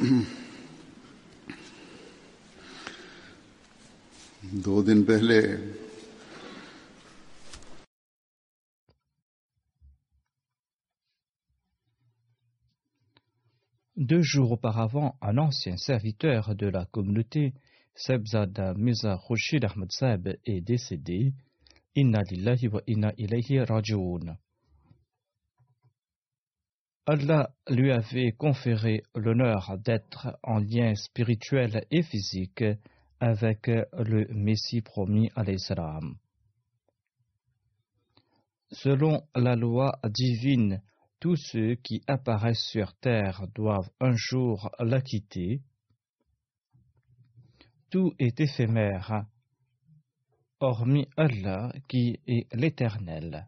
दो दिन पहले Deux jours auparavant, un ancien serviteur de la communauté, Sebzada Mirza Khushid Ahmad Saab, est décédé. Inna lillahi wa inna ilayhi raji'un. Allah lui avait conféré l'honneur d'être en lien spirituel et physique avec le Messie promis à l'Islam. Selon la loi divine, tous ceux qui apparaissent sur terre doivent un jour la quitter. Tout est éphémère, hormis Allah qui est l'Éternel.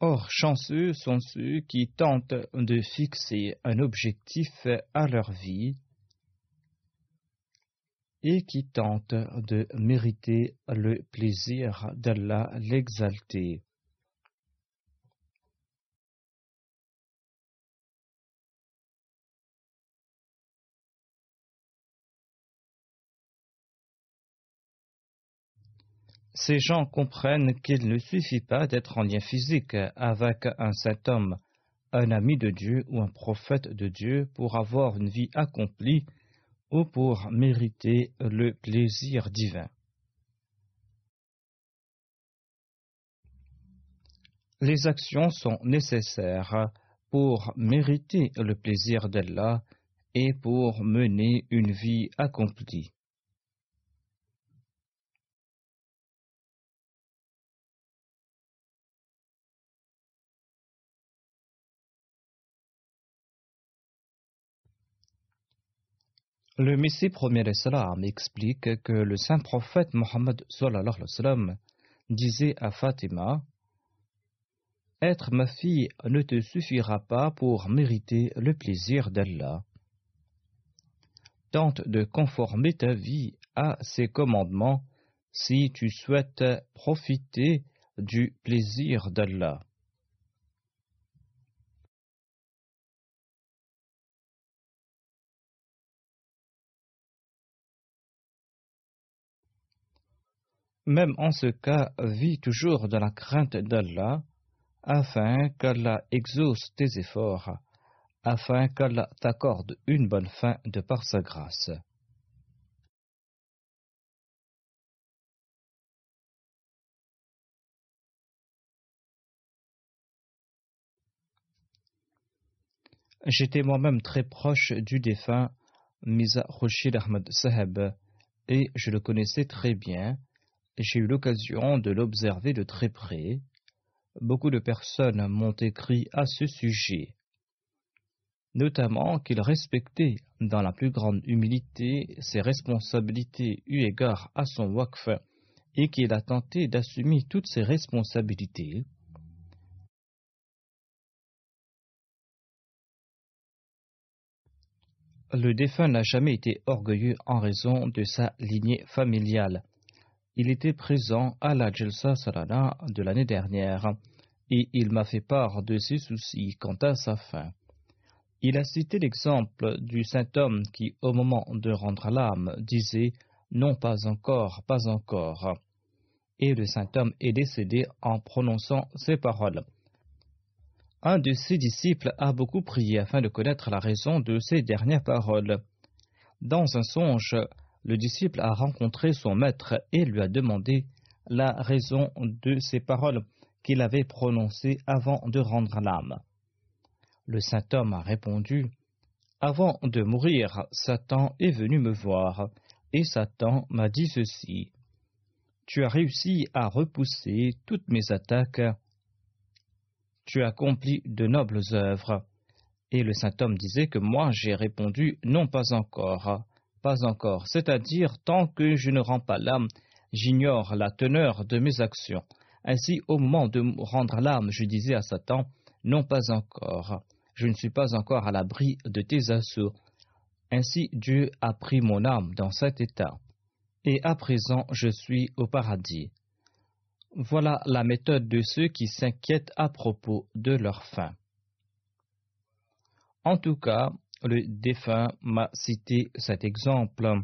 Or, chanceux sont ceux qui tentent de fixer un objectif à leur vie et qui tentent de mériter le plaisir d'Allah l'exalté. Ces gens comprennent qu'il ne suffit pas d'être en lien physique avec un saint homme, un ami de Dieu ou un prophète de Dieu pour avoir une vie accomplie ou pour mériter le plaisir divin. Les actions sont nécessaires pour mériter le plaisir d'Allah et pour mener une vie accomplie. Le Messie premier l'Islam explique que le saint prophète Mohammed disait à Fatima Être ma fille ne te suffira pas pour mériter le plaisir d'Allah. Tente de conformer ta vie à ses commandements si tu souhaites profiter du plaisir d'Allah. Même en ce cas, vis toujours dans la crainte d'Allah, afin qu'Allah exauce tes efforts, afin qu'Allah t'accorde une bonne fin de par sa grâce. J'étais moi-même très proche du défunt Miza Khushid Ahmad Saheb et je le connaissais très bien. J'ai eu l'occasion de l'observer de très près. Beaucoup de personnes m'ont écrit à ce sujet. notamment qu'il respectait dans la plus grande humilité ses responsabilités eu égard à son waqf et qu'il a tenté d'assumer toutes ses responsabilités. Le défunt n'a jamais été orgueilleux en raison de sa lignée familiale. Il était présent à la Jalsa Sarana de l'année dernière et il m'a fait part de ses soucis quant à sa fin. Il a cité l'exemple du saint homme qui, au moment de rendre l'âme, disait Non, pas encore, pas encore. Et le saint homme est décédé en prononçant ces paroles. Un de ses disciples a beaucoup prié afin de connaître la raison de ces dernières paroles. Dans un songe, le disciple a rencontré son maître et lui a demandé la raison de ces paroles qu'il avait prononcées avant de rendre l'âme. Le saint homme a répondu Avant de mourir, Satan est venu me voir, et Satan m'a dit ceci Tu as réussi à repousser toutes mes attaques tu accomplis de nobles œuvres. Et le saint homme disait que moi j'ai répondu non pas encore, encore, c'est-à-dire tant que je ne rends pas l'âme, j'ignore la teneur de mes actions. Ainsi, au moment de rendre l'âme, je disais à Satan, non pas encore, je ne suis pas encore à l'abri de tes assauts. Ainsi Dieu a pris mon âme dans cet état. Et à présent je suis au paradis. Voilà la méthode de ceux qui s'inquiètent à propos de leur fin. En tout cas, le défunt m'a cité cet exemple.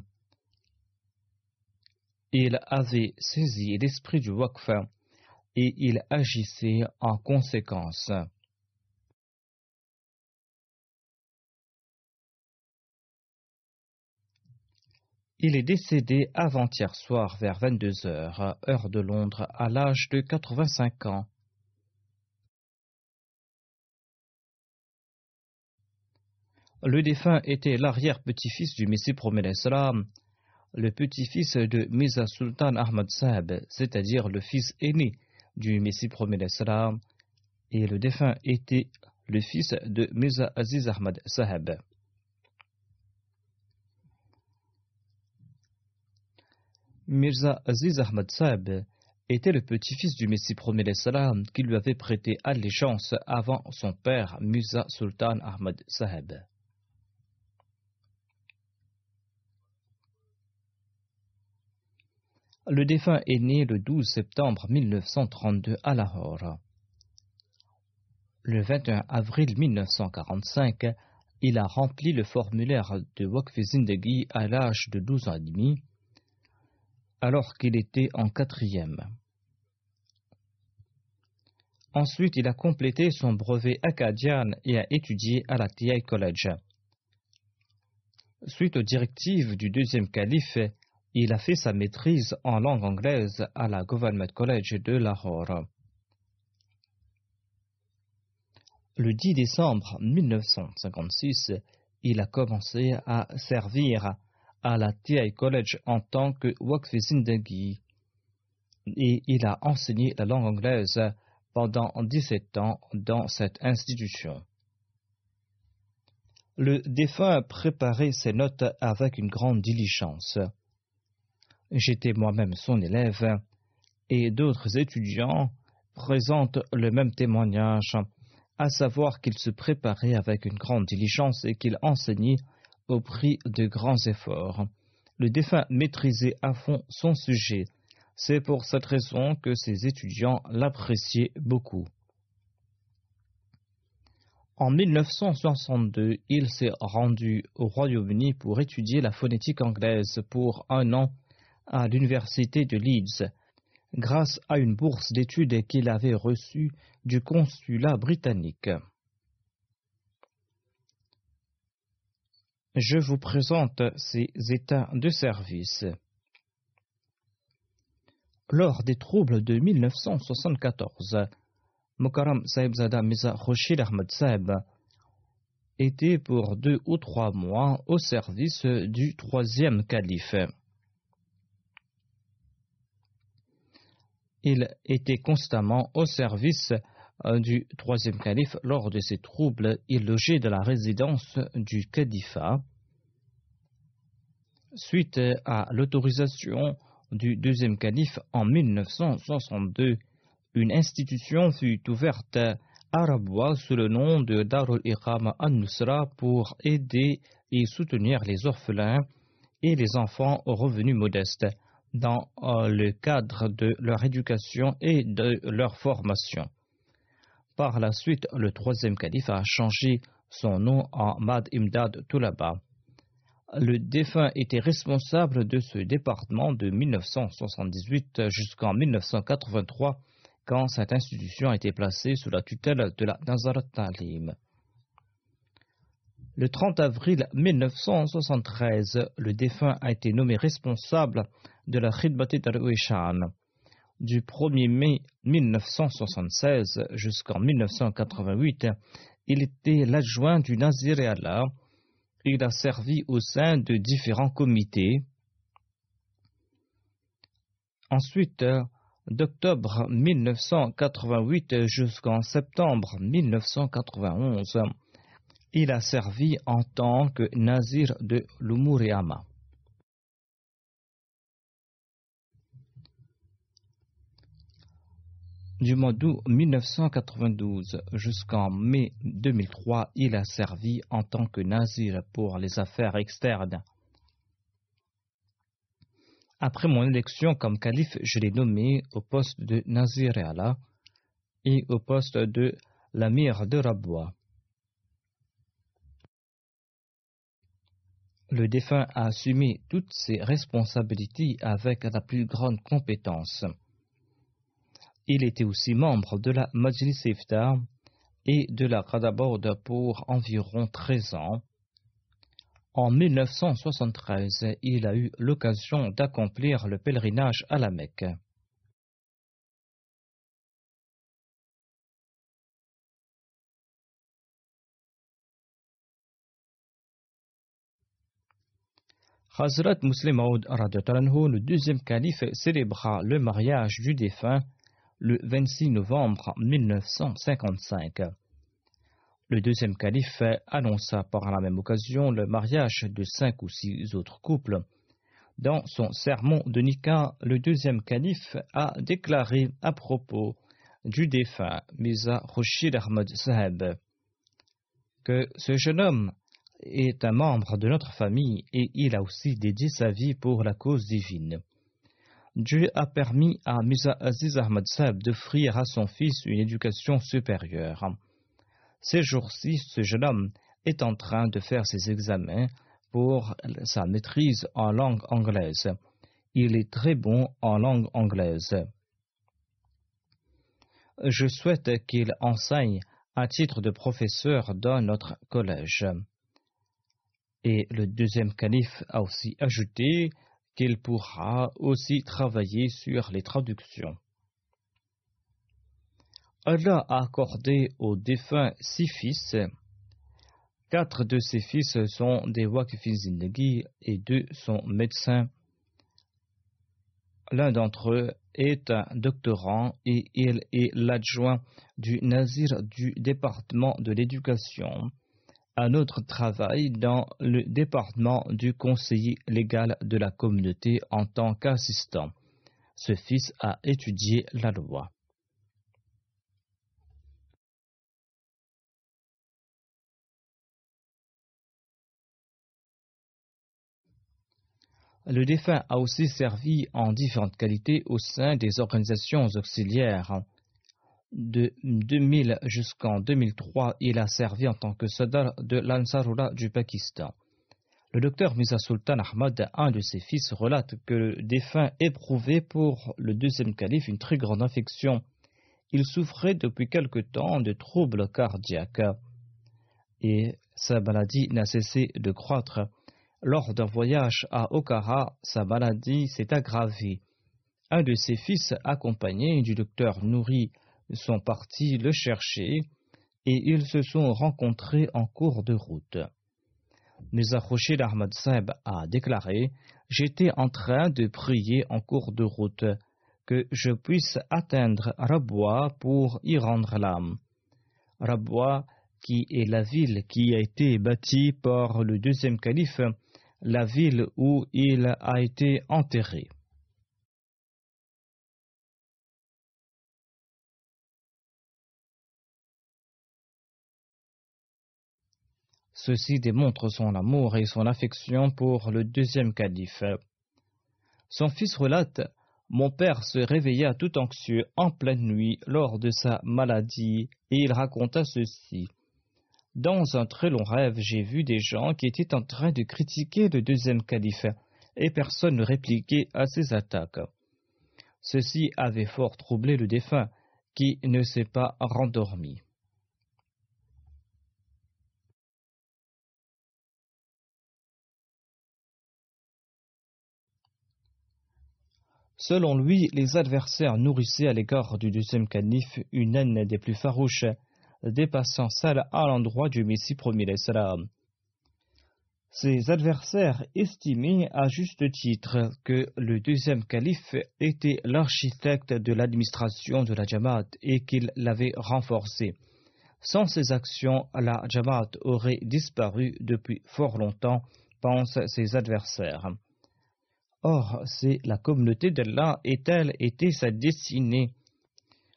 Il avait saisi l'esprit du Wakf et il agissait en conséquence. Il est décédé avant-hier soir vers 22 heures, heure de Londres, à l'âge de 85 ans. Le défunt était l'arrière-petit-fils du Messie promet le petit-fils de Mirza Sultan Ahmad Saheb, c'est-à-dire le fils aîné du Messie promet et le défunt était le fils de Mirza Aziz Ahmad Saheb. Mirza Aziz Ahmad Saab était le petit-fils du Messie salam qui lui avait prêté allégeance avant son père Mirza Sultan Ahmad Saheb. Le défunt est né le 12 septembre 1932 à Lahore. Le 21 avril 1945, il a rempli le formulaire de Waqf Zindagi à l'âge de 12 ans et demi alors qu'il était en quatrième. Ensuite, il a complété son brevet acadien et a étudié à la TI College. Suite aux directives du deuxième calife, il a fait sa maîtrise en langue anglaise à la Government College de Lahore. Le 10 décembre 1956, il a commencé à servir à la TI College en tant que Waqf Zindagi et il a enseigné la langue anglaise pendant 17 ans dans cette institution. Le défunt préparait ses notes avec une grande diligence. J'étais moi-même son élève et d'autres étudiants présentent le même témoignage, à savoir qu'il se préparait avec une grande diligence et qu'il enseignait au prix de grands efforts. Le défunt maîtrisait à fond son sujet. C'est pour cette raison que ses étudiants l'appréciaient beaucoup. En 1962, il s'est rendu au Royaume-Uni pour étudier la phonétique anglaise pour un an à l'université de Leeds, grâce à une bourse d'études qu'il avait reçue du consulat britannique. je vous présente ces états de service. Lors des troubles de 1974, Mukarram Saibzada Miza Khoshid Ahmad Saib était pour deux ou trois mois au service du troisième calife. Il était constamment au service du troisième calife, lors de ces troubles, il logeait dans la résidence du califat. Suite à l'autorisation du deuxième calife en 1962, une institution fut ouverte à Rabwa sous le nom de Darul Iqam al-Nusra pour aider et soutenir les orphelins et les enfants aux revenus modestes dans euh, le cadre de leur éducation et de leur formation. Par la suite, le troisième calife a changé son nom en Mad Imdad Tulaba. Le défunt était responsable de ce département de 1978 jusqu'en 1983 quand cette institution a été placée sous la tutelle de la Nazarat Talim. Le 30 avril 1973, le défunt a été nommé responsable de la Khidmati Darwishan. Du 1er mai 1976 jusqu'en 1988, il était l'adjoint du Nazir Allah. Il a servi au sein de différents comités. Ensuite, d'octobre 1988 jusqu'en septembre 1991, il a servi en tant que nazir de l'Umuriama. Du mois d'août 1992 jusqu'en mai 2003, il a servi en tant que nazir pour les affaires externes. Après mon élection comme calife, je l'ai nommé au poste de Nazir Allah et au poste de l'amir de Rabwa. le défunt a assumé toutes ses responsabilités avec la plus grande compétence. Il était aussi membre de la Majlis Iftar et de la Qadabord pour environ 13 ans. En 1973, il a eu l'occasion d'accomplir le pèlerinage à la Mecque. Hazrat le deuxième calife, célébra le mariage du défunt le 26 novembre 1955. Le deuxième calife annonça par la même occasion le mariage de cinq ou six autres couples. Dans son sermon de Nika, le deuxième calife a déclaré à propos du défunt Mirza Rashid Ahmad Saheb que ce jeune homme est un membre de notre famille et il a aussi dédié sa vie pour la cause divine. Dieu a permis à Mirza Aziz Ahmad Saab d'offrir à son fils une éducation supérieure. Ces jours-ci, ce jeune homme est en train de faire ses examens pour sa maîtrise en langue anglaise. Il est très bon en langue anglaise. Je souhaite qu'il enseigne à titre de professeur dans notre collège. Et le deuxième calife a aussi ajouté qu'il pourra aussi travailler sur les traductions. Allah a accordé aux défunts six fils. Quatre de ces fils sont des Wakfi et deux sont médecins. L'un d'entre eux est un doctorant et il est l'adjoint du Nazir du département de l'éducation un autre travail dans le département du conseiller légal de la communauté en tant qu'assistant. Ce fils a étudié la loi. Le défunt a aussi servi en différentes qualités au sein des organisations auxiliaires de 2000 jusqu'en 2003, il a servi en tant que soldat de l'Ansarullah du Pakistan. Le docteur Misa Sultan Ahmad, un de ses fils, relate que le défunt éprouvait pour le deuxième calife une très grande infection. Il souffrait depuis quelque temps de troubles cardiaques et sa maladie n'a cessé de croître. Lors d'un voyage à Okara, sa maladie s'est aggravée. Un de ses fils, accompagné du docteur Nouri sont partis le chercher et ils se sont rencontrés en cours de route. Mirza Khoshid Ahmad Saeb a déclaré J'étais en train de prier en cours de route. que je puisse atteindre Rabwa pour y rendre l'âme. Rabwa, qui est la ville qui a été bâtie par le deuxième calife, la ville où il a été enterré. Ceci démontre son amour et son affection pour le deuxième calife. Son fils relate Mon père se réveilla tout anxieux en pleine nuit lors de sa maladie et il raconta ceci. Dans un très long rêve, j'ai vu des gens qui étaient en train de critiquer le deuxième calife et personne ne répliquait à ses attaques. Ceci avait fort troublé le défunt qui ne s'est pas rendormi. Selon lui, les adversaires nourrissaient à l'égard du deuxième calife une haine des plus farouches, dépassant celle à l'endroit du Messie premier. Ses adversaires estimaient à juste titre que le deuxième calife était l'architecte de l'administration de la Jamaat et qu'il l'avait renforcée. Sans ses actions, la Jamaat aurait disparu depuis fort longtemps, pensent ses adversaires. Or, c'est la communauté d'Allah et telle était sa destinée.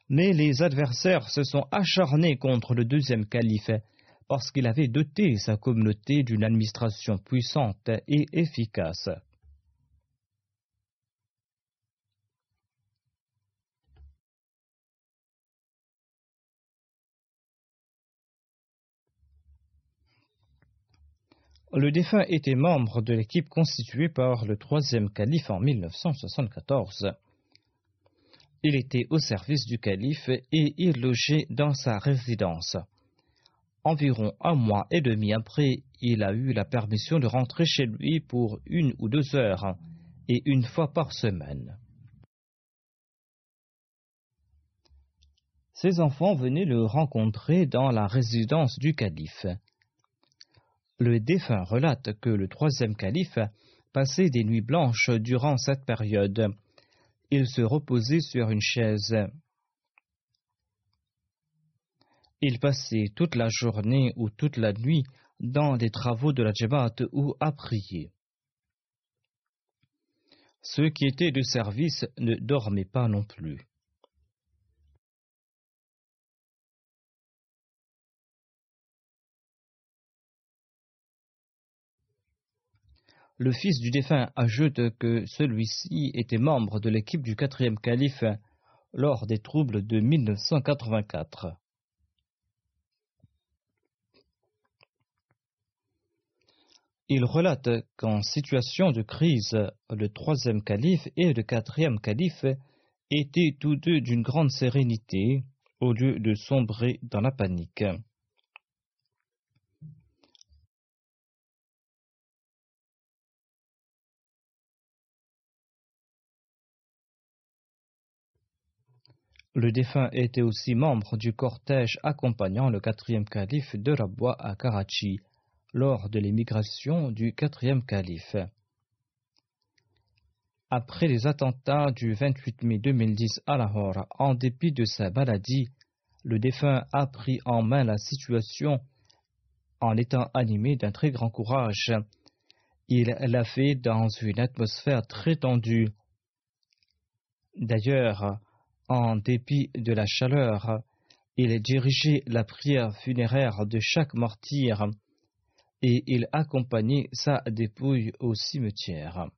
Mais les adversaires se sont acharnés contre le deuxième calife parce qu'il avait doté sa communauté d'une administration puissante et efficace. Le défunt était membre de l'équipe constituée par le troisième calife en 1974. Il était au service du calife et il logeait dans sa résidence. Environ un mois et demi après, il a eu la permission de rentrer chez lui pour une ou deux heures et une fois par semaine. Ses enfants venaient le rencontrer dans la résidence du calife. Le défunt relate que le troisième calife passait des nuits blanches durant cette période. Il se reposait sur une chaise. Il passait toute la journée ou toute la nuit dans des travaux de la Jabhat ou à prier. Ceux qui étaient de service ne dormaient pas non plus. Le fils du défunt ajoute que celui-ci était membre de l'équipe du quatrième calife lors des troubles de 1984. Il relate qu'en situation de crise, le troisième calife et le quatrième calife étaient tous deux d'une grande sérénité au lieu de sombrer dans la panique. Le défunt était aussi membre du cortège accompagnant le quatrième calife de Rabwa à Karachi lors de l'émigration du quatrième calife. Après les attentats du 28 mai 2010 à Lahore, en dépit de sa maladie, le défunt a pris en main la situation en étant animé d'un très grand courage. Il l'a fait dans une atmosphère très tendue. D'ailleurs, en dépit de la chaleur, il dirigeait la prière funéraire de chaque martyr et il accompagnait sa dépouille au cimetière.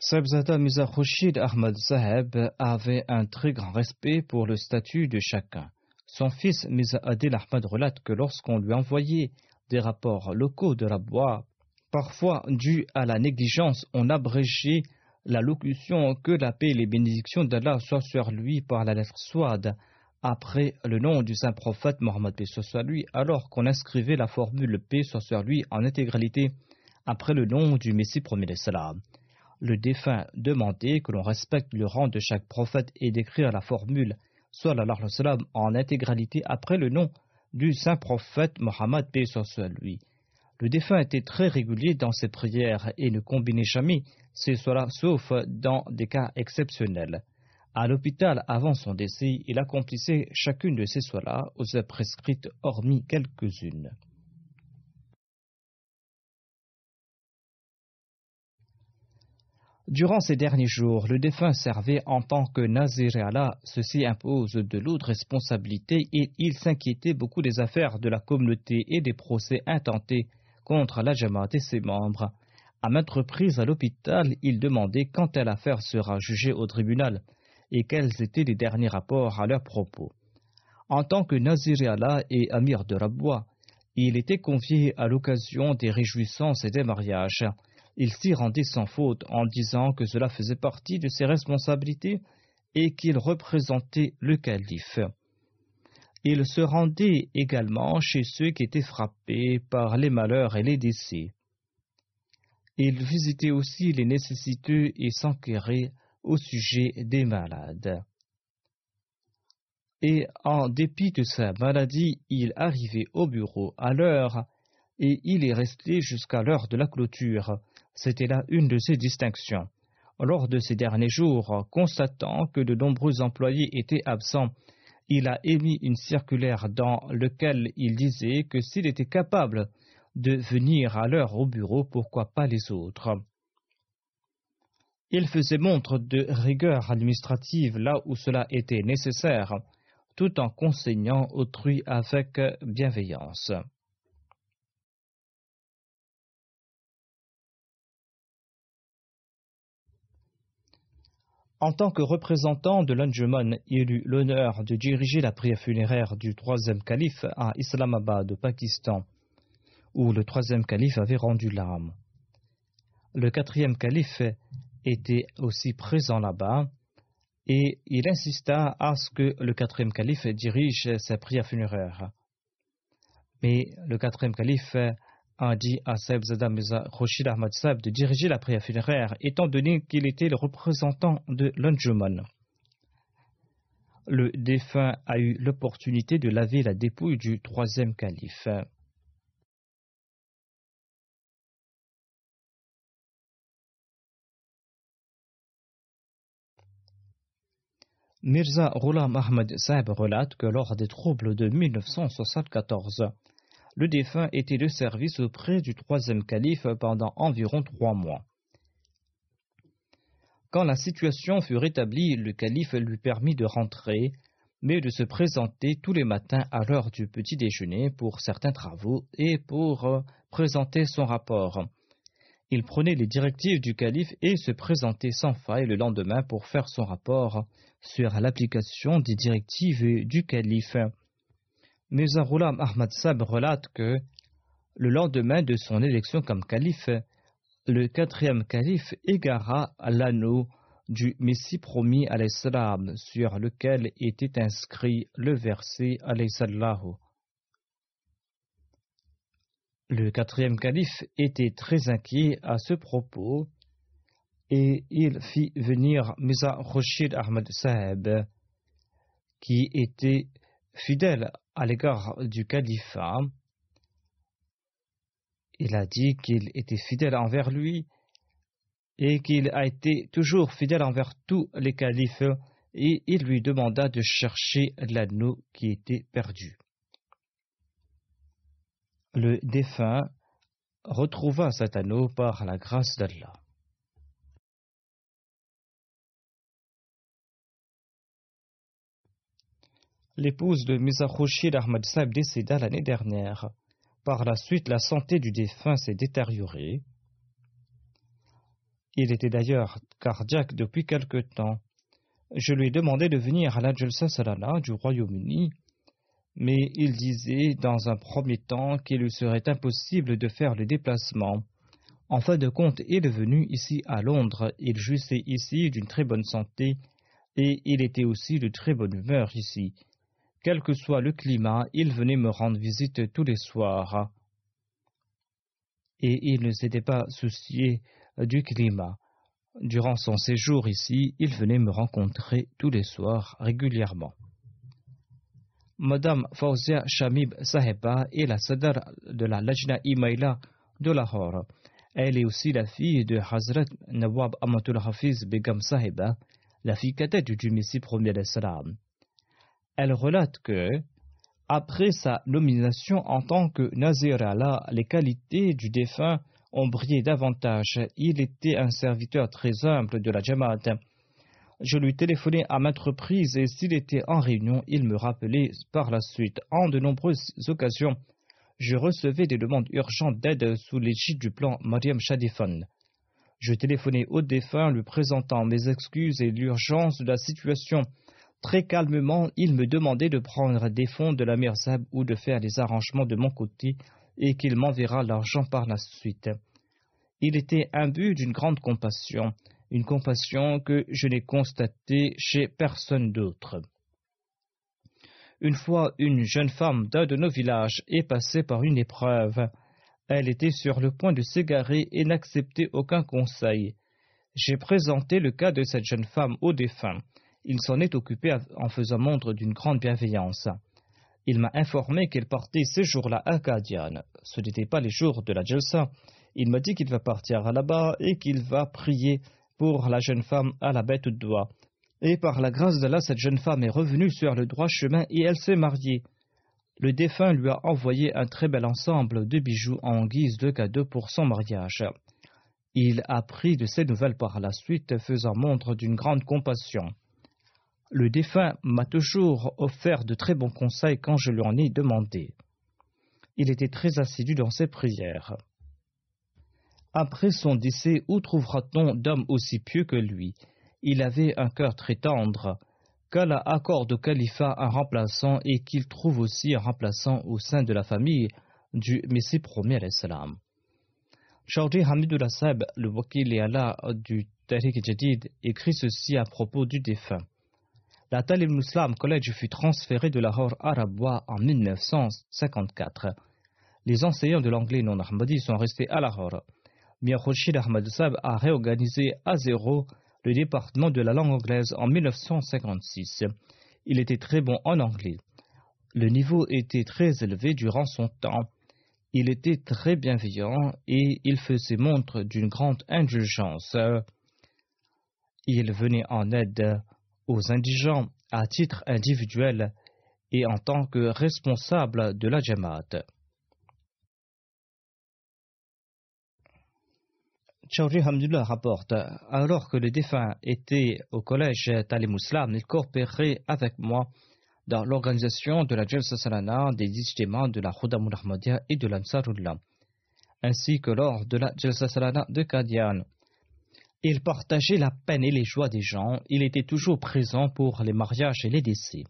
Sabzada Mirza Ahmad Zaheb avait un très grand respect pour le statut de chacun. Son fils Mirza Adil Ahmad relate que lorsqu'on lui envoyait des rapports locaux de la bois. Parfois, dû à la négligence, on abrégeait la locution que la paix et les bénédictions d'Allah soient sur lui par la lettre Swad après le nom du saint prophète Mohammed paix soit lui, alors qu'on inscrivait la formule paix soit sur lui en intégralité après le nom du Messie premier salam. Le défunt demandait que l'on respecte le rang de chaque prophète et d'écrire la formule soit en intégralité après le nom du saint prophète Mohammed. Le défunt était très régulier dans ses prières et ne combinait jamais ces soins sauf dans des cas exceptionnels. À l'hôpital, avant son décès, il accomplissait chacune de ces soins-là aux heures prescrites, hormis quelques-unes. Durant ces derniers jours, le défunt servait en tant que Nazir Allah. Ceci impose de lourdes responsabilités et il s'inquiétait beaucoup des affaires de la communauté et des procès intentés contre la Jamaat et ses membres. À maintes reprises à l'hôpital, il demandait quand telle affaire sera jugée au tribunal et quels étaient les derniers rapports à leur propos. En tant que Nazir Allah et Amir de Rabwa, il était convié à l'occasion des réjouissances et des mariages il s'y rendit sans faute en disant que cela faisait partie de ses responsabilités et qu'il représentait le calife. Il se rendait également chez ceux qui étaient frappés par les malheurs et les décès. Il visitait aussi les nécessiteux et s'enquérait au sujet des malades. Et en dépit de sa maladie, il arrivait au bureau à l'heure et il est resté jusqu'à l'heure de la clôture, c'était là une de ses distinctions. Lors de ces derniers jours, constatant que de nombreux employés étaient absents, il a émis une circulaire dans laquelle il disait que s'il était capable de venir à l'heure au bureau, pourquoi pas les autres. Il faisait montre de rigueur administrative là où cela était nécessaire, tout en conseillant autrui avec bienveillance. En tant que représentant de l'Anjuman, il eut l'honneur de diriger la prière funéraire du troisième calife à Islamabad, au Pakistan, où le troisième calife avait rendu l'âme. Le quatrième calife était aussi présent là-bas et il insista à ce que le quatrième calife dirige sa prière funéraire. Mais le quatrième calife a dit à Saïb Zada Mirza Ahmad Saib de diriger la prière funéraire, étant donné qu'il était le représentant de l'Anjuman. Le défunt a eu l'opportunité de laver la dépouille du troisième calife. Mirza Ghulam Ahmad Saib relate que lors des troubles de 1974, le défunt était de service auprès du troisième calife pendant environ trois mois. Quand la situation fut rétablie, le calife lui permit de rentrer, mais de se présenter tous les matins à l'heure du petit déjeuner pour certains travaux et pour euh, présenter son rapport. Il prenait les directives du calife et se présentait sans faille le lendemain pour faire son rapport sur l'application des directives du calife. Mirza Ahmad Sab relate que le lendemain de son élection comme calife, le quatrième calife égara l'anneau du Messie promis à l'Islam sur lequel était inscrit le verset alayhi Le quatrième calife était très inquiet à ce propos et il fit venir Mirza Ahmad Saheb qui était fidèle à l'égard du califat. Il a dit qu'il était fidèle envers lui et qu'il a été toujours fidèle envers tous les califes et il lui demanda de chercher l'anneau qui était perdu. Le défunt retrouva cet anneau par la grâce d'Allah. L'épouse de Mizachoshir Ahmad Saib décéda l'année dernière. Par la suite, la santé du défunt s'est détériorée. Il était d'ailleurs cardiaque depuis quelque temps. Je lui ai demandé de venir à la Salana du Royaume-Uni, mais il disait dans un premier temps qu'il lui serait impossible de faire le déplacement. En fin de compte, il est venu ici à Londres. Il jouissait ici d'une très bonne santé et il était aussi de très bonne humeur ici. Quel que soit le climat, il venait me rendre visite tous les soirs. Et il ne s'était pas soucié du climat. Durant son séjour ici, il venait me rencontrer tous les soirs régulièrement. Madame Fauzia Shamib Saheba est la sadar de la Lajna Imaila de Lahore. Elle est aussi la fille de Hazrat Nawab Amatul Hafiz Begum Saheba, la fille cadette du Messie premier salam. Elle relate que, après sa nomination en tant que Nazir Allah, les qualités du défunt ont brillé davantage. Il était un serviteur très humble de la Jamaat. Je lui téléphonais à maintes reprises et s'il était en réunion, il me rappelait par la suite. En de nombreuses occasions, je recevais des demandes urgentes d'aide sous l'égide du plan Mariam Shadifan. Je téléphonais au défunt lui présentant mes excuses et l'urgence de la situation. Très calmement, il me demandait de prendre des fonds de la Mirzab ou de faire des arrangements de mon côté et qu'il m'enverra l'argent par la suite. Il était imbu d'une grande compassion, une compassion que je n'ai constatée chez personne d'autre. Une fois, une jeune femme d'un de nos villages est passée par une épreuve. Elle était sur le point de s'égarer et n'acceptait aucun conseil. J'ai présenté le cas de cette jeune femme au défunt. Il s'en est occupé en faisant montre d'une grande bienveillance. Il m'a informé qu'elle partait ces jours-là à Kadian. Ce n'était pas les jours de la Jalsa. Il m'a dit qu'il va partir là-bas et qu'il va prier pour la jeune femme à la bête de doigt. Et par la grâce d'Allah, cette jeune femme est revenue sur le droit chemin et elle s'est mariée. Le défunt lui a envoyé un très bel ensemble de bijoux en guise de cadeau pour son mariage. Il a pris de ces nouvelles par la suite, faisant montre d'une grande compassion. Le défunt m'a toujours offert de très bons conseils quand je lui en ai demandé. Il était très assidu dans ses prières. Après son décès, où trouvera-t-on d'homme aussi pieux que lui? Il avait un cœur très tendre. Qu'Allah accorde au califat un remplaçant et qu'il trouve aussi un remplaçant au sein de la famille du Messie premier salam. Hamidullah le wakil Allah du Tariq Jadid, écrit ceci à propos du défunt. La Muslim College fut transférée de Lahore à Rabwa en 1954. Les enseignants de l'anglais non ahmadi sont restés à Lahore. Mir Khurshid Ahmad Sab a réorganisé à zéro le département de la langue anglaise en 1956. Il était très bon en anglais. Le niveau était très élevé durant son temps. Il était très bienveillant et il faisait montre d'une grande indulgence. Il venait en aide aux indigents à titre individuel et en tant que responsable de la Jamaat. Chaudhry Hamdullah rapporte Alors que le défunt était au collège Talim Islam, il coopérait avec moi dans l'organisation de la Jalsa Salana, des ijtimas de la Khudamul Ahmadiyya et de l'Ansarullah, ainsi que lors de la Jalsa Salana de Qadian. Il partageait la peine et les joies des gens. Il était toujours présent pour les mariages et les décès.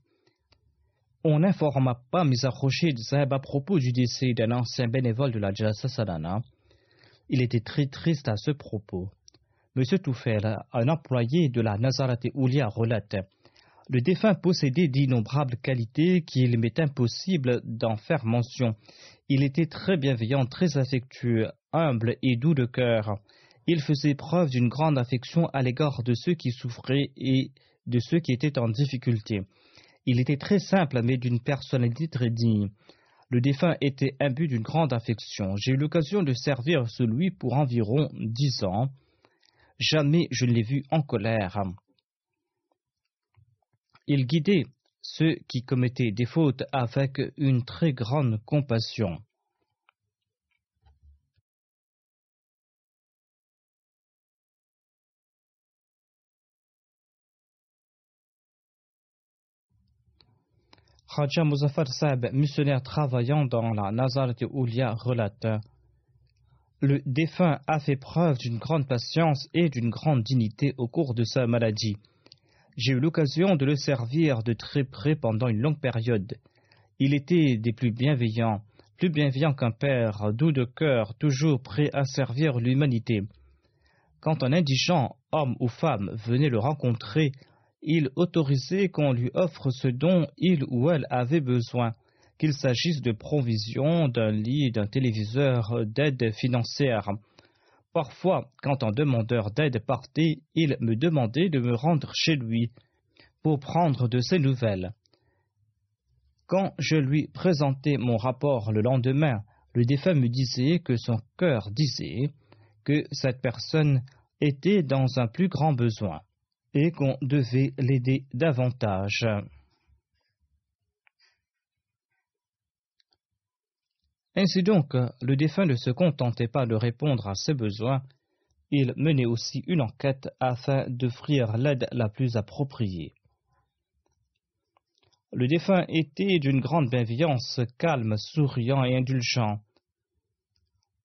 On n'informa pas Misa Khoshid Zaheb à propos du décès d'un ancien bénévole de la Jalsa Salana. Il était très triste à ce propos. M. Toufel, un employé de la Nazarate Oulia, relate Le défunt possédait d'innombrables qualités qu'il m'est impossible d'en faire mention. Il était très bienveillant, très affectueux, humble et doux de cœur. Il faisait preuve d'une grande affection à l'égard de ceux qui souffraient et de ceux qui étaient en difficulté. Il était très simple, mais d'une personnalité très digne. Le défunt était imbu d'une grande affection. J'ai eu l'occasion de servir sous lui pour environ dix ans. Jamais je ne l'ai vu en colère. Il guidait ceux qui commettaient des fautes avec une très grande compassion. Khaja Muzaffar Saab, missionnaire travaillant dans la Nazaret Oulia, relate Le défunt a fait preuve d'une grande patience et d'une grande dignité au cours de sa maladie. J'ai eu l'occasion de le servir de très près pendant une longue période. Il était des plus bienveillants, plus bienveillant qu'un père, doux de cœur, toujours prêt à servir l'humanité. Quand un indigent, homme ou femme, venait le rencontrer, il autorisait qu'on lui offre ce dont il ou elle avait besoin, qu'il s'agisse de provisions, d'un lit, d'un téléviseur, d'aide financière. Parfois, quand un demandeur d'aide partait, il me demandait de me rendre chez lui pour prendre de ses nouvelles. Quand je lui présentais mon rapport le lendemain, le défunt me disait que son cœur disait que cette personne était dans un plus grand besoin qu'on devait l'aider davantage. Ainsi donc, le défunt ne se contentait pas de répondre à ses besoins, il menait aussi une enquête afin d'offrir l'aide la plus appropriée. Le défunt était d'une grande bienveillance, calme, souriant et indulgent.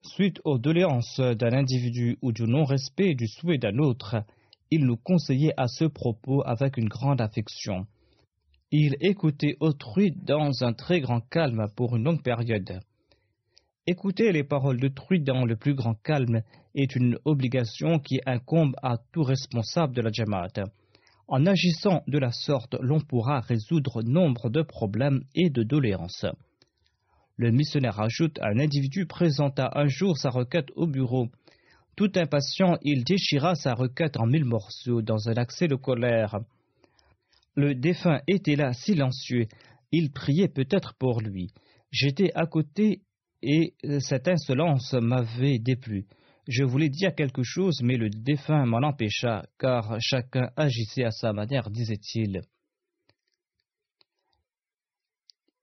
Suite aux doléances d'un individu ou du non-respect du souhait d'un autre, il nous conseillait à ce propos avec une grande affection. Il écoutait autrui dans un très grand calme pour une longue période. Écouter les paroles d'autrui dans le plus grand calme est une obligation qui incombe à tout responsable de la Jamaat. En agissant de la sorte, l'on pourra résoudre nombre de problèmes et de doléances. Le missionnaire ajoute un individu présenta un jour sa requête au bureau. Tout impatient, il déchira sa requête en mille morceaux dans un accès de colère. Le défunt était là silencieux. Il priait peut-être pour lui. J'étais à côté et cette insolence m'avait déplu. Je voulais dire quelque chose, mais le défunt m'en empêcha, car chacun agissait à sa manière, disait-il.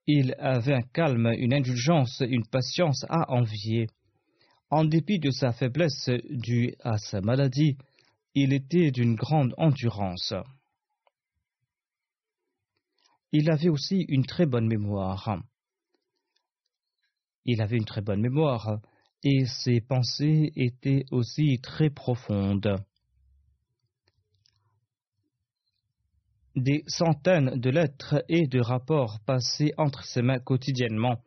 Il avait un calme, une indulgence, une patience à envier. En dépit de sa faiblesse due à sa maladie, il était d'une grande endurance. Il avait aussi une très bonne mémoire. Il avait une très bonne mémoire et ses pensées étaient aussi très profondes. Des centaines de lettres et de rapports passaient entre ses mains quotidiennement,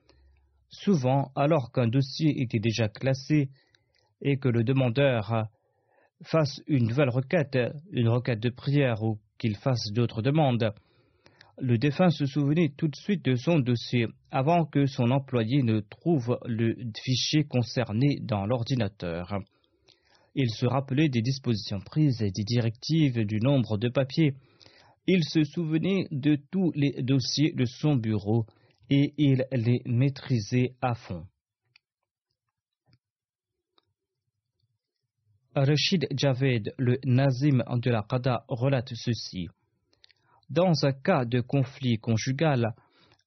souvent alors qu'un dossier était déjà classé et que le demandeur fasse une nouvelle requête, une requête de prière ou qu'il fasse d'autres demandes. Le défunt se souvenait tout de suite de son dossier avant que son employé ne trouve le fichier concerné dans l'ordinateur. Il se rappelait des dispositions prises et des directives du nombre de papiers. Il se souvenait de tous les dossiers de son bureau et il les maîtrisait à fond. Rachid Javed, le Nazim de la Qada, relate ceci. Dans un cas de conflit conjugal,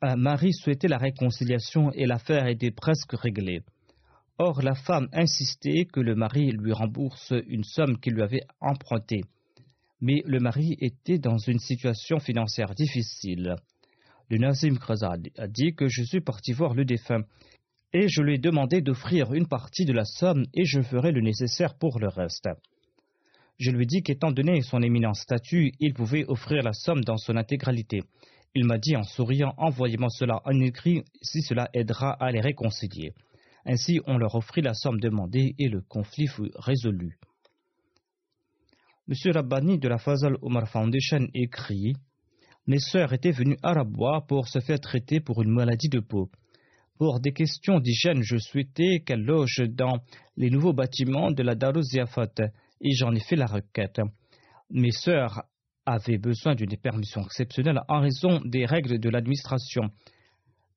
un mari souhaitait la réconciliation et l'affaire était presque réglée. Or, la femme insistait que le mari lui rembourse une somme qu'il lui avait empruntée. Mais le mari était dans une situation financière difficile. Le Nazim Krasad a dit que je suis parti voir le défunt et je lui ai demandé d'offrir une partie de la somme et je ferai le nécessaire pour le reste. Je lui dis qu'étant donné son éminent statut, il pouvait offrir la somme dans son intégralité. Il m'a dit en souriant Envoyez-moi cela en écrit si cela aidera à les réconcilier. Ainsi, on leur offrit la somme demandée et le conflit fut résolu. M. Rabbani de la Fazal Omar Foundation écrit Mes sœurs étaient venues à Rabwa pour se faire traiter pour une maladie de peau. Pour des questions d'hygiène, je souhaitais qu'elles logent dans les nouveaux bâtiments de la Daruziafat et j'en ai fait la requête. Mes sœurs avaient besoin d'une permission exceptionnelle en raison des règles de l'administration.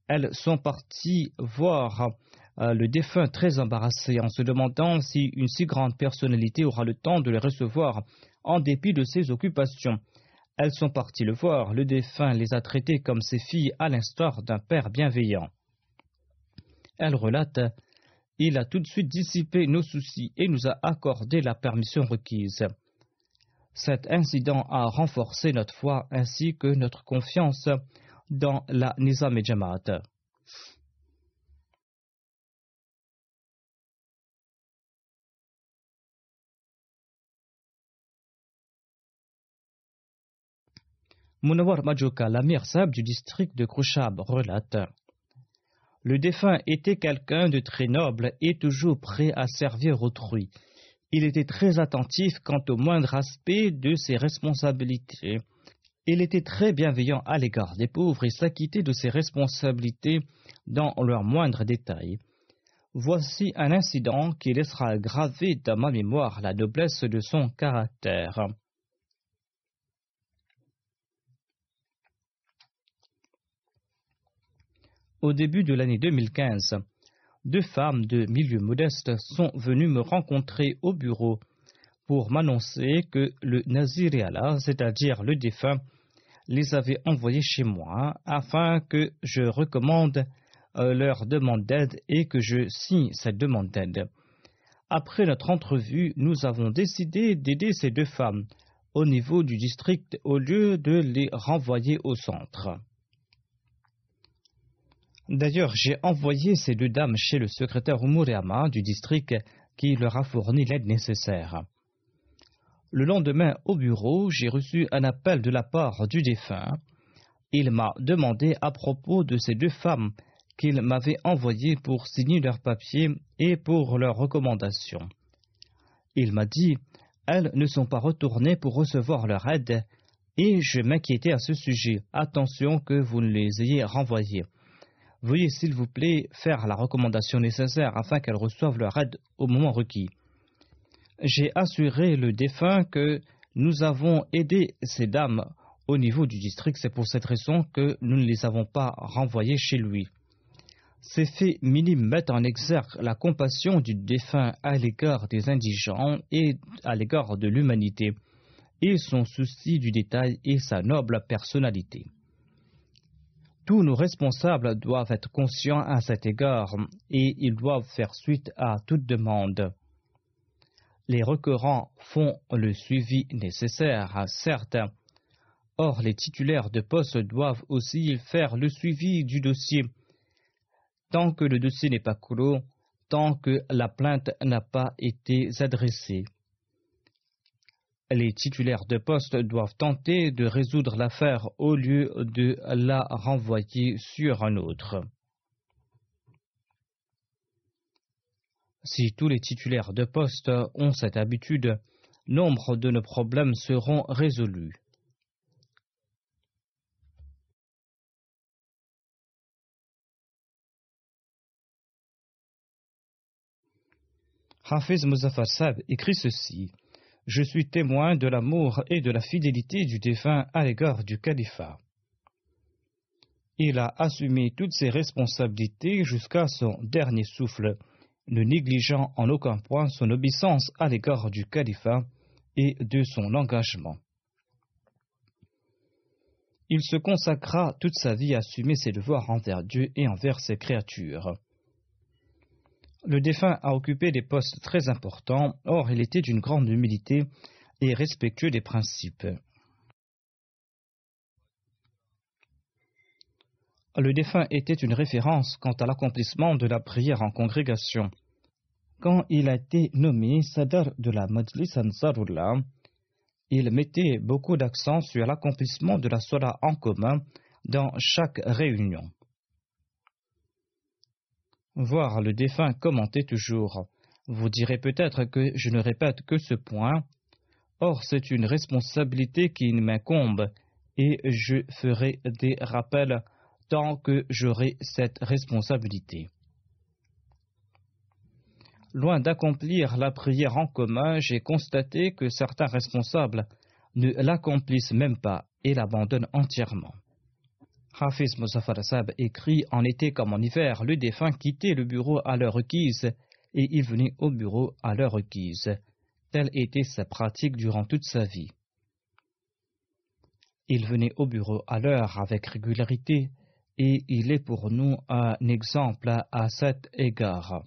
Elles sont parties voir euh, le défunt très embarrassé en se demandant si une si grande personnalité aura le temps de le recevoir en dépit de ses occupations. Elles sont parties le voir, le défunt les a traitées comme ses filles à l'instar d'un père bienveillant. Elle relate il a tout de suite dissipé nos soucis et nous a accordé la permission requise. Cet incident a renforcé notre foi ainsi que notre confiance dans la Nizam et. Munawar Majoka, l'amir sab du district de Krushab, relate le défunt était quelqu'un de très noble et toujours prêt à servir autrui. Il était très attentif quant au moindre aspect de ses responsabilités. Il était très bienveillant à l'égard des pauvres et s'acquittait de ses responsabilités dans leurs moindres détails. Voici un incident qui laissera gravé dans ma mémoire la noblesse de son caractère. Au début de l'année 2015, deux femmes de milieu modeste sont venues me rencontrer au bureau pour m'annoncer que le Nazir c'est-à-dire le défunt, les avait envoyées chez moi afin que je recommande euh, leur demande d'aide et que je signe cette demande d'aide. Après notre entrevue, nous avons décidé d'aider ces deux femmes au niveau du district au lieu de les renvoyer au centre. D'ailleurs, j'ai envoyé ces deux dames chez le secrétaire Umuriyama du district qui leur a fourni l'aide nécessaire. Le lendemain, au bureau, j'ai reçu un appel de la part du défunt. Il m'a demandé à propos de ces deux femmes qu'il m'avait envoyées pour signer leurs papiers et pour leurs recommandations. Il m'a dit Elles ne sont pas retournées pour recevoir leur aide et je m'inquiétais à ce sujet. Attention que vous ne les ayez renvoyées. Veuillez s'il vous plaît faire la recommandation nécessaire afin qu'elles reçoivent leur aide au moment requis j'ai assuré le défunt que nous avons aidé ces dames au niveau du district. C'est pour cette raison que nous ne les avons pas renvoyées chez lui. Ces faits minimes mettent en exergue la compassion du défunt à l'égard des indigents et à l'égard de l'humanité, et son souci du détail et sa noble personnalité. Tous nos responsables doivent être conscients à cet égard et ils doivent faire suite à toute demande les requérants font le suivi nécessaire, certes. Or, les titulaires de poste doivent aussi faire le suivi du dossier. Tant que le dossier n'est pas clos, tant que la plainte n'a pas été adressée. Les titulaires de poste doivent tenter de résoudre l'affaire au lieu de la renvoyer sur un autre. Si tous les titulaires de poste ont cette habitude, nombre de nos problèmes seront résolus. Hafiz Muzaffar écrit ceci Je suis témoin de l'amour et de la fidélité du défunt à l'égard du califat. Il a assumé toutes ses responsabilités jusqu'à son dernier souffle ne négligeant en aucun point son obéissance à l'égard du califat et de son engagement. Il se consacra toute sa vie à assumer ses devoirs envers Dieu et envers ses créatures. Le défunt a occupé des postes très importants, or il était d'une grande humilité et respectueux des principes. le défunt était une référence quant à l'accomplissement de la prière en congrégation. Quand il a été nommé Sadr de la Majlis Ansarullah, il mettait beaucoup d'accent sur l'accomplissement de la Salah en commun dans chaque réunion. Voir le défunt commenter toujours. Vous direz peut-être que je ne répète que ce point. Or, c'est une responsabilité qui m'incombe et je ferai des rappels tant que j'aurai cette responsabilité. Loin d'accomplir la prière en commun, j'ai constaté que certains responsables ne l'accomplissent même pas et l'abandonnent entièrement. Hafiz Muzaffar écrit En été comme en hiver, le défunt quittait le bureau à l'heure requise et il venait au bureau à l'heure requise. Telle était sa pratique durant toute sa vie. Il venait au bureau à l'heure avec régularité et il est pour nous un exemple à cet égard.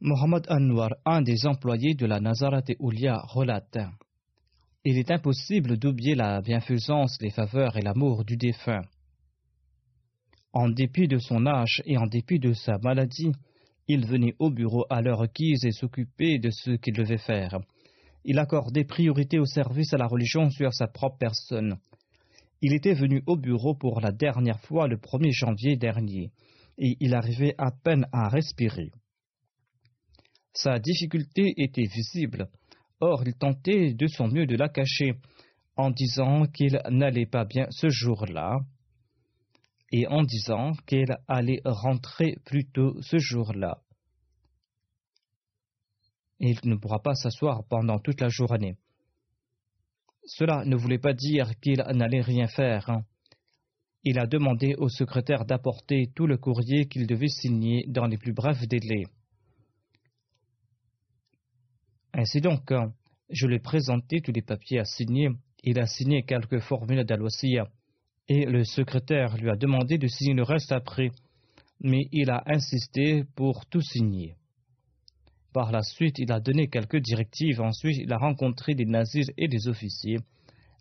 Mohamed Anwar, un des employés de la Nazarat Oulia, relate il est impossible d'oublier la bienfaisance, les faveurs et l'amour du défunt. En dépit de son âge et en dépit de sa maladie, il venait au bureau à l'heure requise et s'occupait de ce qu'il devait faire. Il accordait priorité au service à la religion sur sa propre personne. Il était venu au bureau pour la dernière fois le 1er janvier dernier, et il arrivait à peine à respirer. Sa difficulté était visible, Or, il tentait de son mieux de la cacher, en disant qu'il n'allait pas bien ce jour-là et en disant qu'elle allait rentrer plus tôt ce jour-là. Il ne pourra pas s'asseoir pendant toute la journée. Cela ne voulait pas dire qu'il n'allait rien faire. Il a demandé au secrétaire d'apporter tout le courrier qu'il devait signer dans les plus brefs délais. Ainsi donc, je lui ai présenté tous les papiers à signer. Il a signé quelques formules d'Aloisia et le secrétaire lui a demandé de signer le reste après, mais il a insisté pour tout signer. Par la suite, il a donné quelques directives. Ensuite, il a rencontré des nazirs et des officiers.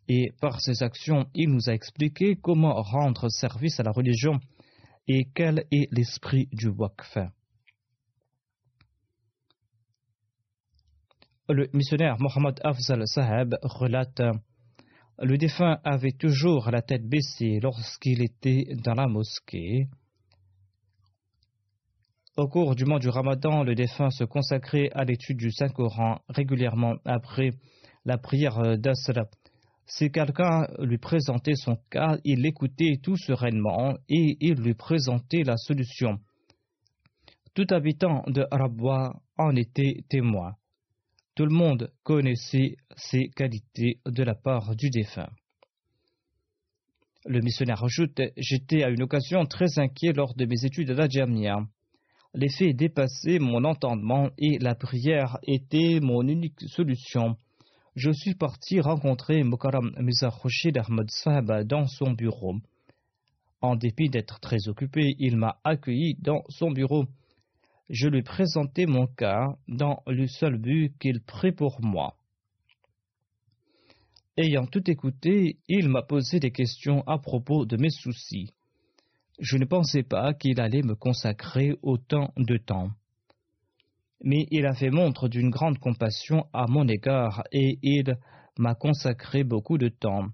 Et par ses actions, il nous a expliqué comment rendre service à la religion et quel est l'esprit du Waqf. Le missionnaire Mohammed Afzal Saheb relate Le défunt avait toujours la tête baissée lorsqu'il était dans la mosquée au cours du mois du Ramadan, le défunt se consacrait à l'étude du Saint-Coran régulièrement après la prière d'Asra. Si quelqu'un lui présentait son cas, il l'écoutait tout sereinement et il lui présentait la solution. Tout habitant de Rabwa en était témoin. Tout le monde connaissait ses qualités de la part du défunt. Le missionnaire ajoute J'étais à une occasion très inquiet lors de mes études à la Jamia. Les faits dépassaient mon entendement et la prière était mon unique solution. Je suis parti rencontrer Mukaram Mirza Ahmad Sahaba dans son bureau. En dépit d'être très occupé, il m'a accueilli dans son bureau. Je lui présentai mon cas dans le seul but qu'il prit pour moi. Ayant tout écouté, il m'a posé des questions à propos de mes soucis je ne pensais pas qu'il allait me consacrer autant de temps. Mais il a fait montre d'une grande compassion à mon égard et il m'a consacré beaucoup de temps.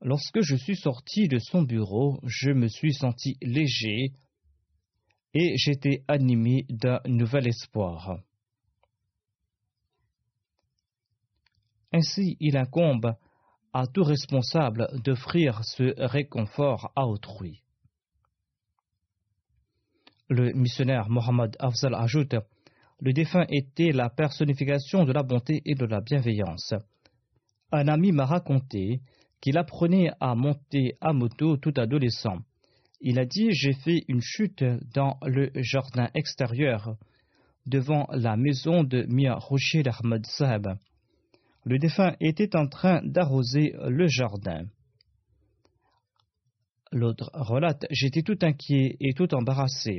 Lorsque je suis sorti de son bureau, je me suis senti léger et j'étais animé d'un nouvel espoir. Ainsi, il incombe à tout responsable d'offrir ce réconfort à autrui. Le missionnaire Mohammed Afzal ajoute Le défunt était la personnification de la bonté et de la bienveillance. Un ami m'a raconté qu'il apprenait à monter à moto tout adolescent. Il a dit J'ai fait une chute dans le jardin extérieur devant la maison de Mia Rocher Ahmed Saab. Le défunt était en train d'arroser le jardin. L'autre relate J'étais tout inquiet et tout embarrassé.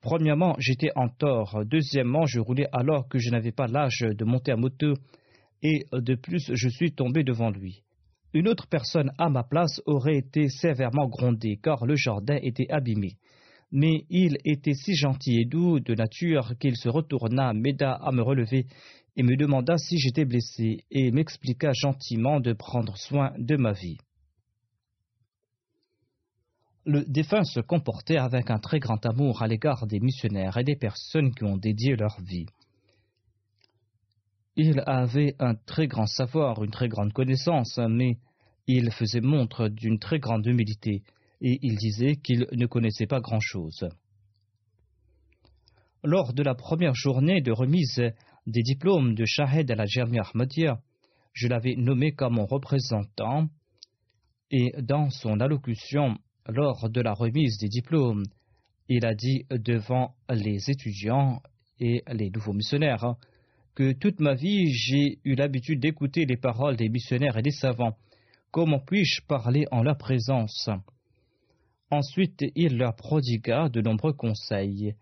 Premièrement, j'étais en tort. Deuxièmement, je roulais alors que je n'avais pas l'âge de monter à moto. Et de plus, je suis tombé devant lui. Une autre personne à ma place aurait été sévèrement grondée, car le jardin était abîmé. Mais il était si gentil et doux de nature qu'il se retourna, m'aida à me relever et me demanda si j'étais blessé, et m'expliqua gentiment de prendre soin de ma vie le défunt se comportait avec un très grand amour à l'égard des missionnaires et des personnes qui ont dédié leur vie. Il avait un très grand savoir, une très grande connaissance, mais il faisait montre d'une très grande humilité et il disait qu'il ne connaissait pas grand-chose. Lors de la première journée de remise des diplômes de Shahed à la Jamia Ahmadiyya, je l'avais nommé comme mon représentant et dans son allocution lors de la remise des diplômes, il a dit devant les étudiants et les nouveaux missionnaires que toute ma vie j'ai eu l'habitude d'écouter les paroles des missionnaires et des savants. Comment puis-je parler en leur présence? Ensuite, il leur prodigua de nombreux conseils.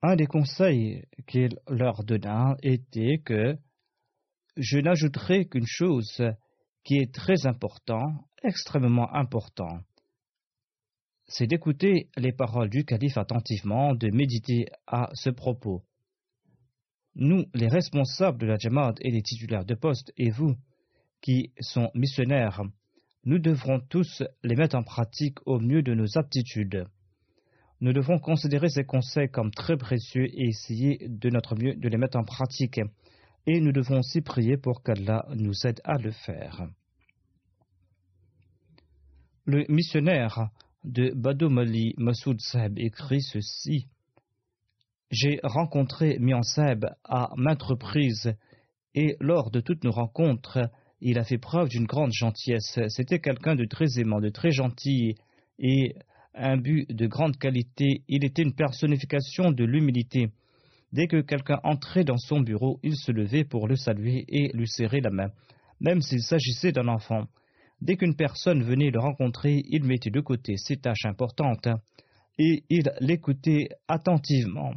Un des conseils qu'il leur donna était que je n'ajouterai qu'une chose qui est très important, extrêmement important, c'est d'écouter les paroles du calife attentivement, de méditer à ce propos. Nous, les responsables de la Jamaat et les titulaires de poste, et vous, qui sont missionnaires, nous devrons tous les mettre en pratique au mieux de nos aptitudes. Nous devons considérer ces conseils comme très précieux et essayer de notre mieux de les mettre en pratique. et nous devons aussi prier pour qu'Allah nous aide à le faire. Le missionnaire de Badomali Masoud Saheb écrit ceci J'ai rencontré Mian Saheb à maintes reprises et lors de toutes nos rencontres, il a fait preuve d'une grande gentillesse. C'était quelqu'un de très aimant, de très gentil et but de grande qualité. Il était une personnification de l'humilité. Dès que quelqu'un entrait dans son bureau, il se levait pour le saluer et lui serrer la main, même s'il s'agissait d'un enfant. Dès qu'une personne venait le rencontrer, il mettait de côté ses tâches importantes et il l'écoutait attentivement.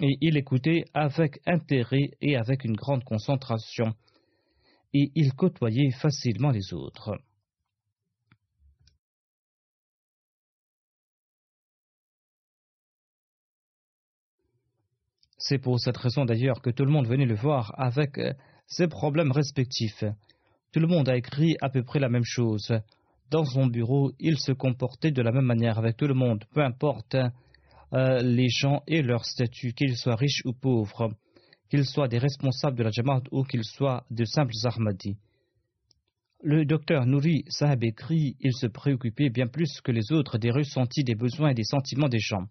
Et il écoutait avec intérêt et avec une grande concentration. Et il côtoyait facilement les autres. C'est pour cette raison d'ailleurs que tout le monde venait le voir avec euh, ses problèmes respectifs. Tout le monde a écrit à peu près la même chose. Dans son bureau, il se comportait de la même manière avec tout le monde, peu importe euh, les gens et leur statut, qu'ils soient riches ou pauvres, qu'ils soient des responsables de la Jamaat ou qu'ils soient de simples Ahmadis. Le docteur Nouri Sahab écrit il se préoccupait bien plus que les autres des ressentis, des besoins et des sentiments des gens.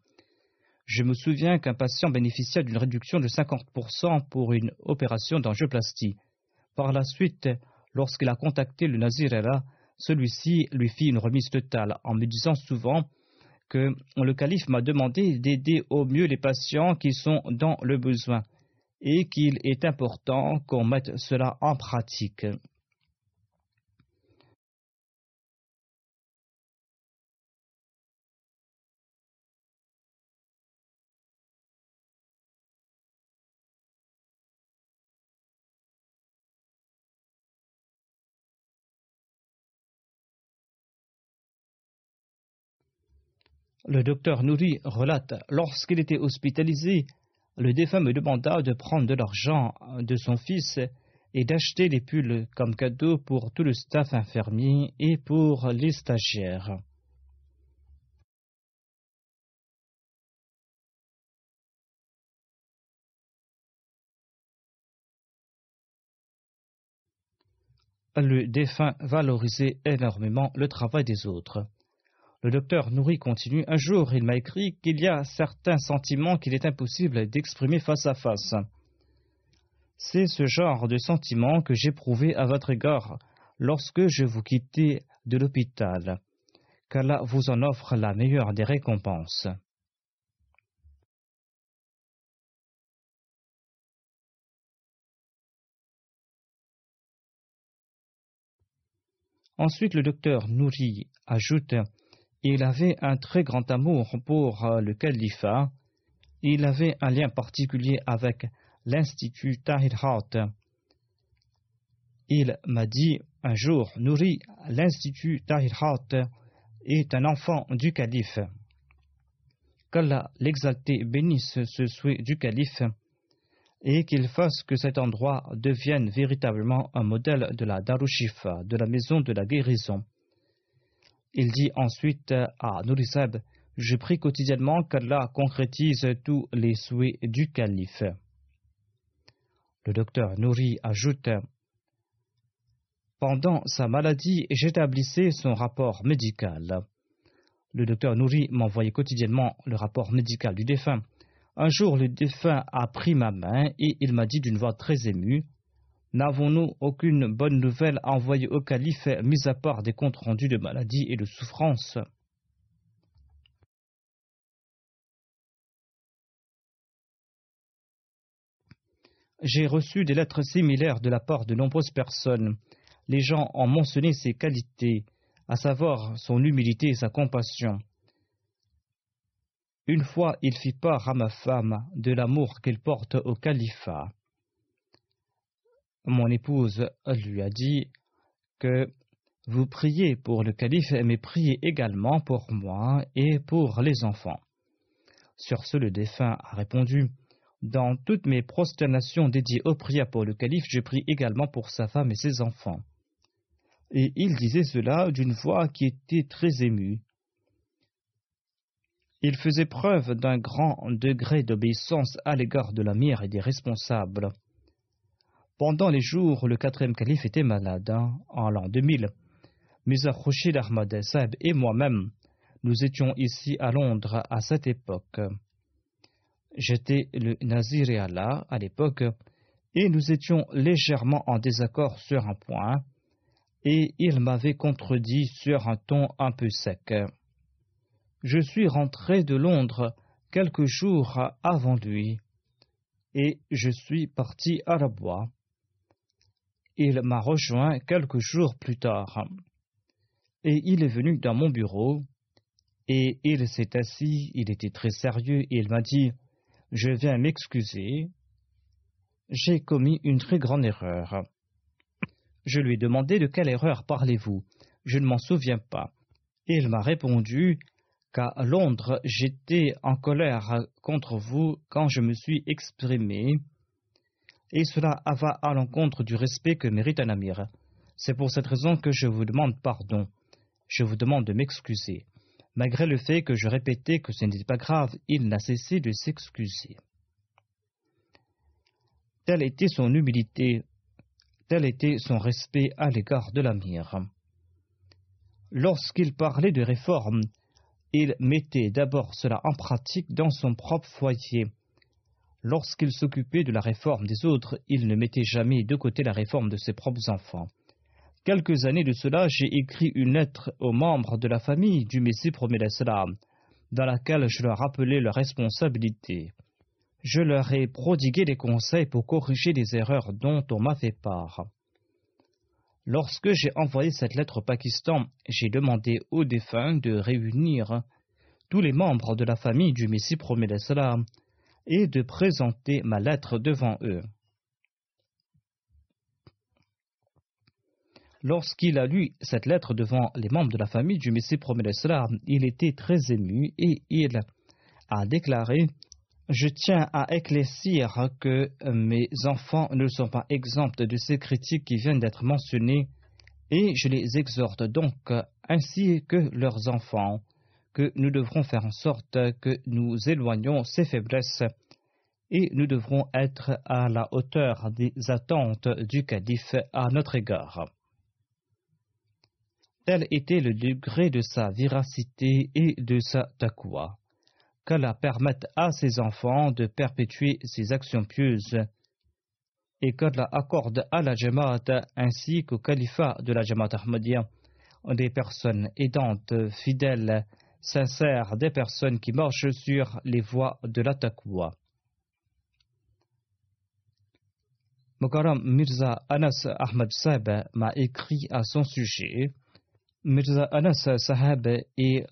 Je me souviens qu'un patient bénéficia d'une réduction de 50% pour une opération d'angioplastie. Par la suite, lorsqu'il a contacté le Nazirella, celui-ci lui fit une remise totale en me disant souvent que le calife m'a demandé d'aider au mieux les patients qui sont dans le besoin et qu'il est important qu'on mette cela en pratique. Le docteur Nouri relate Lorsqu'il était hospitalisé, le défunt me demanda de prendre de l'argent de son fils et d'acheter des pulls comme cadeau pour tout le staff infirmier et pour les stagiaires. Le défunt valorisait énormément le travail des autres. Le docteur Nouri continue. Un jour, il m'a écrit qu'il y a certains sentiments qu'il est impossible d'exprimer face à face. C'est ce genre de sentiment que j'éprouvais à votre égard lorsque je vous quittais de l'hôpital. Qu'Allah vous en offre la meilleure des récompenses. Ensuite, le docteur Nouri ajoute il avait un très grand amour pour euh, le califat. Il avait un lien particulier avec l'Institut Tahir Il m'a dit un jour, Nouri, l'Institut Tahir est un enfant du calife. Qu'Allah l'exalté bénisse ce souhait du calife et qu'il fasse que cet endroit devienne véritablement un modèle de la Darushifa, de la maison de la guérison. Il dit ensuite à Nourisab Je prie quotidiennement qu'Allah concrétise tous les souhaits du calife. Le docteur Nouri ajoute Pendant sa maladie, j'établissais son rapport médical. Le docteur Nouri m'envoyait quotidiennement le rapport médical du défunt. Un jour, le défunt a pris ma main et il m'a dit d'une voix très émue N'avons-nous aucune bonne nouvelle à envoyer au calife, mis à part des comptes rendus de maladie et de souffrance J'ai reçu des lettres similaires de la part de nombreuses personnes. Les gens ont mentionné ses qualités, à savoir son humilité et sa compassion. Une fois, il fit part à ma femme de l'amour qu'elle porte au califat mon épouse lui a dit que vous priez pour le calife, mais priez également pour moi et pour les enfants. Sur ce, le défunt a répondu Dans toutes mes prosternations dédiées aux prières pour le calife, je prie également pour sa femme et ses enfants. Et il disait cela d'une voix qui était très émue. Il faisait preuve d'un grand degré d'obéissance à l'égard de la mère et des responsables Pendant les jours le quatrième calife était malade, hein, en l'an 2000, Mirza Khushid Ahmad Saeb et moi-même, nous étions ici à Londres à cette époque. J'étais le Nazir et Allah à l'époque, et nous étions légèrement en désaccord sur un point, et il m'avait contredit sur un ton un peu sec. Je suis rentré de Londres quelques jours avant lui, et je suis parti à la bois. Il m'a rejoint quelques jours plus tard, et il est venu dans mon bureau, et il s'est assis, il était très sérieux, et il m'a dit Je viens m'excuser, j'ai commis une très grande erreur. Je lui ai demandé de quelle erreur parlez-vous. Je ne m'en souviens pas. Et il m'a répondu qu'à Londres j'étais en colère contre vous quand je me suis exprimé, et cela va à l'encontre du respect que mérite un amir. C'est pour cette raison que je vous demande pardon. Je vous demande de m'excuser. Malgré le fait que je répétais que ce n'était pas grave, il n'a cessé de s'excuser. Telle était son humilité, tel était son respect à l'égard de l'Amir. Lorsqu'il parlait de réforme, il mettait d'abord cela en pratique dans son propre foyer. Lorsqu'il s'occupait de la réforme des autres, il ne mettait jamais de côté la réforme de ses propres enfants. Quelques années de cela, j'ai écrit une lettre aux membres de la famille du Messie promet dans laquelle je leur rappelais leurs responsabilités je leur ai prodigué des conseils pour corriger les erreurs dont on m'a fait part. Lorsque j'ai envoyé cette lettre au Pakistan, j'ai demandé aux défunts de réunir tous les membres de la famille du Messie promet et de présenter ma lettre devant eux. Lorsqu'il a lu cette lettre devant les membres de la famille du Messie promet il était très ému et il a déclaré je tiens à éclaircir que mes enfants ne sont pas exempts de ces critiques qui viennent d'être mentionnées et je les exhorte donc, ainsi que leurs enfants, que nous devrons faire en sorte que nous éloignions ces faiblesses et nous devrons être à la hauteur des attentes du calife à notre égard. Tel était le degré de sa véracité et de sa taqwa qu'Allah permette à ses enfants de perpétuer ses actions pieuses et qu'Allah accorde à la Jamaat ainsi qu'au califat de la Jamaat Ahmadiyya des personnes aidantes, fidèles, sincères, des personnes qui marchent sur les voies de la. Mokaram Mirza Anas Ahmad Sahib m'a écrit à son sujet. Mirza Anas Sahib est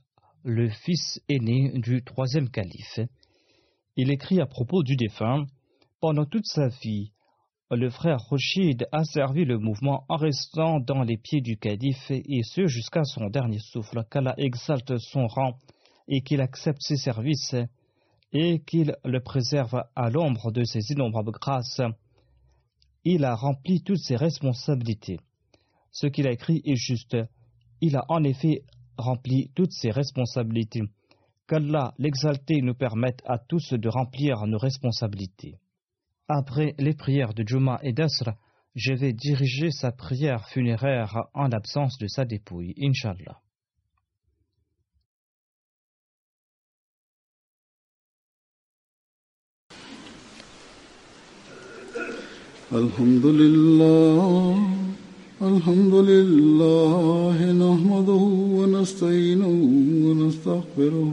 le fils aîné du troisième calife. Il écrit à propos du défunt Pendant toute sa vie, le frère Rochid a servi le mouvement en restant dans les pieds du calife et ce jusqu'à son dernier souffle, qu'Allah exalte son rang et qu'il accepte ses services et qu'il le préserve à l'ombre de ses innombrables grâces. Il a rempli toutes ses responsabilités. Ce qu'il a écrit est juste. Il a en effet remplit toutes ses responsabilités. Qu'Allah l'exalté nous permette à tous de remplir nos responsabilités. Après les prières de Juma et d'Asr, je vais diriger sa prière funéraire en l'absence de sa dépouille, Inch'Allah. Alhamdulillah. الحمد لله نحمده ونستعينه ونستغفره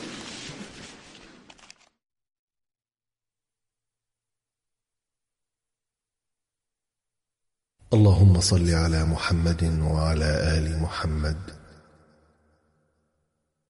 اللهم صل على محمد وعلى آل محمد.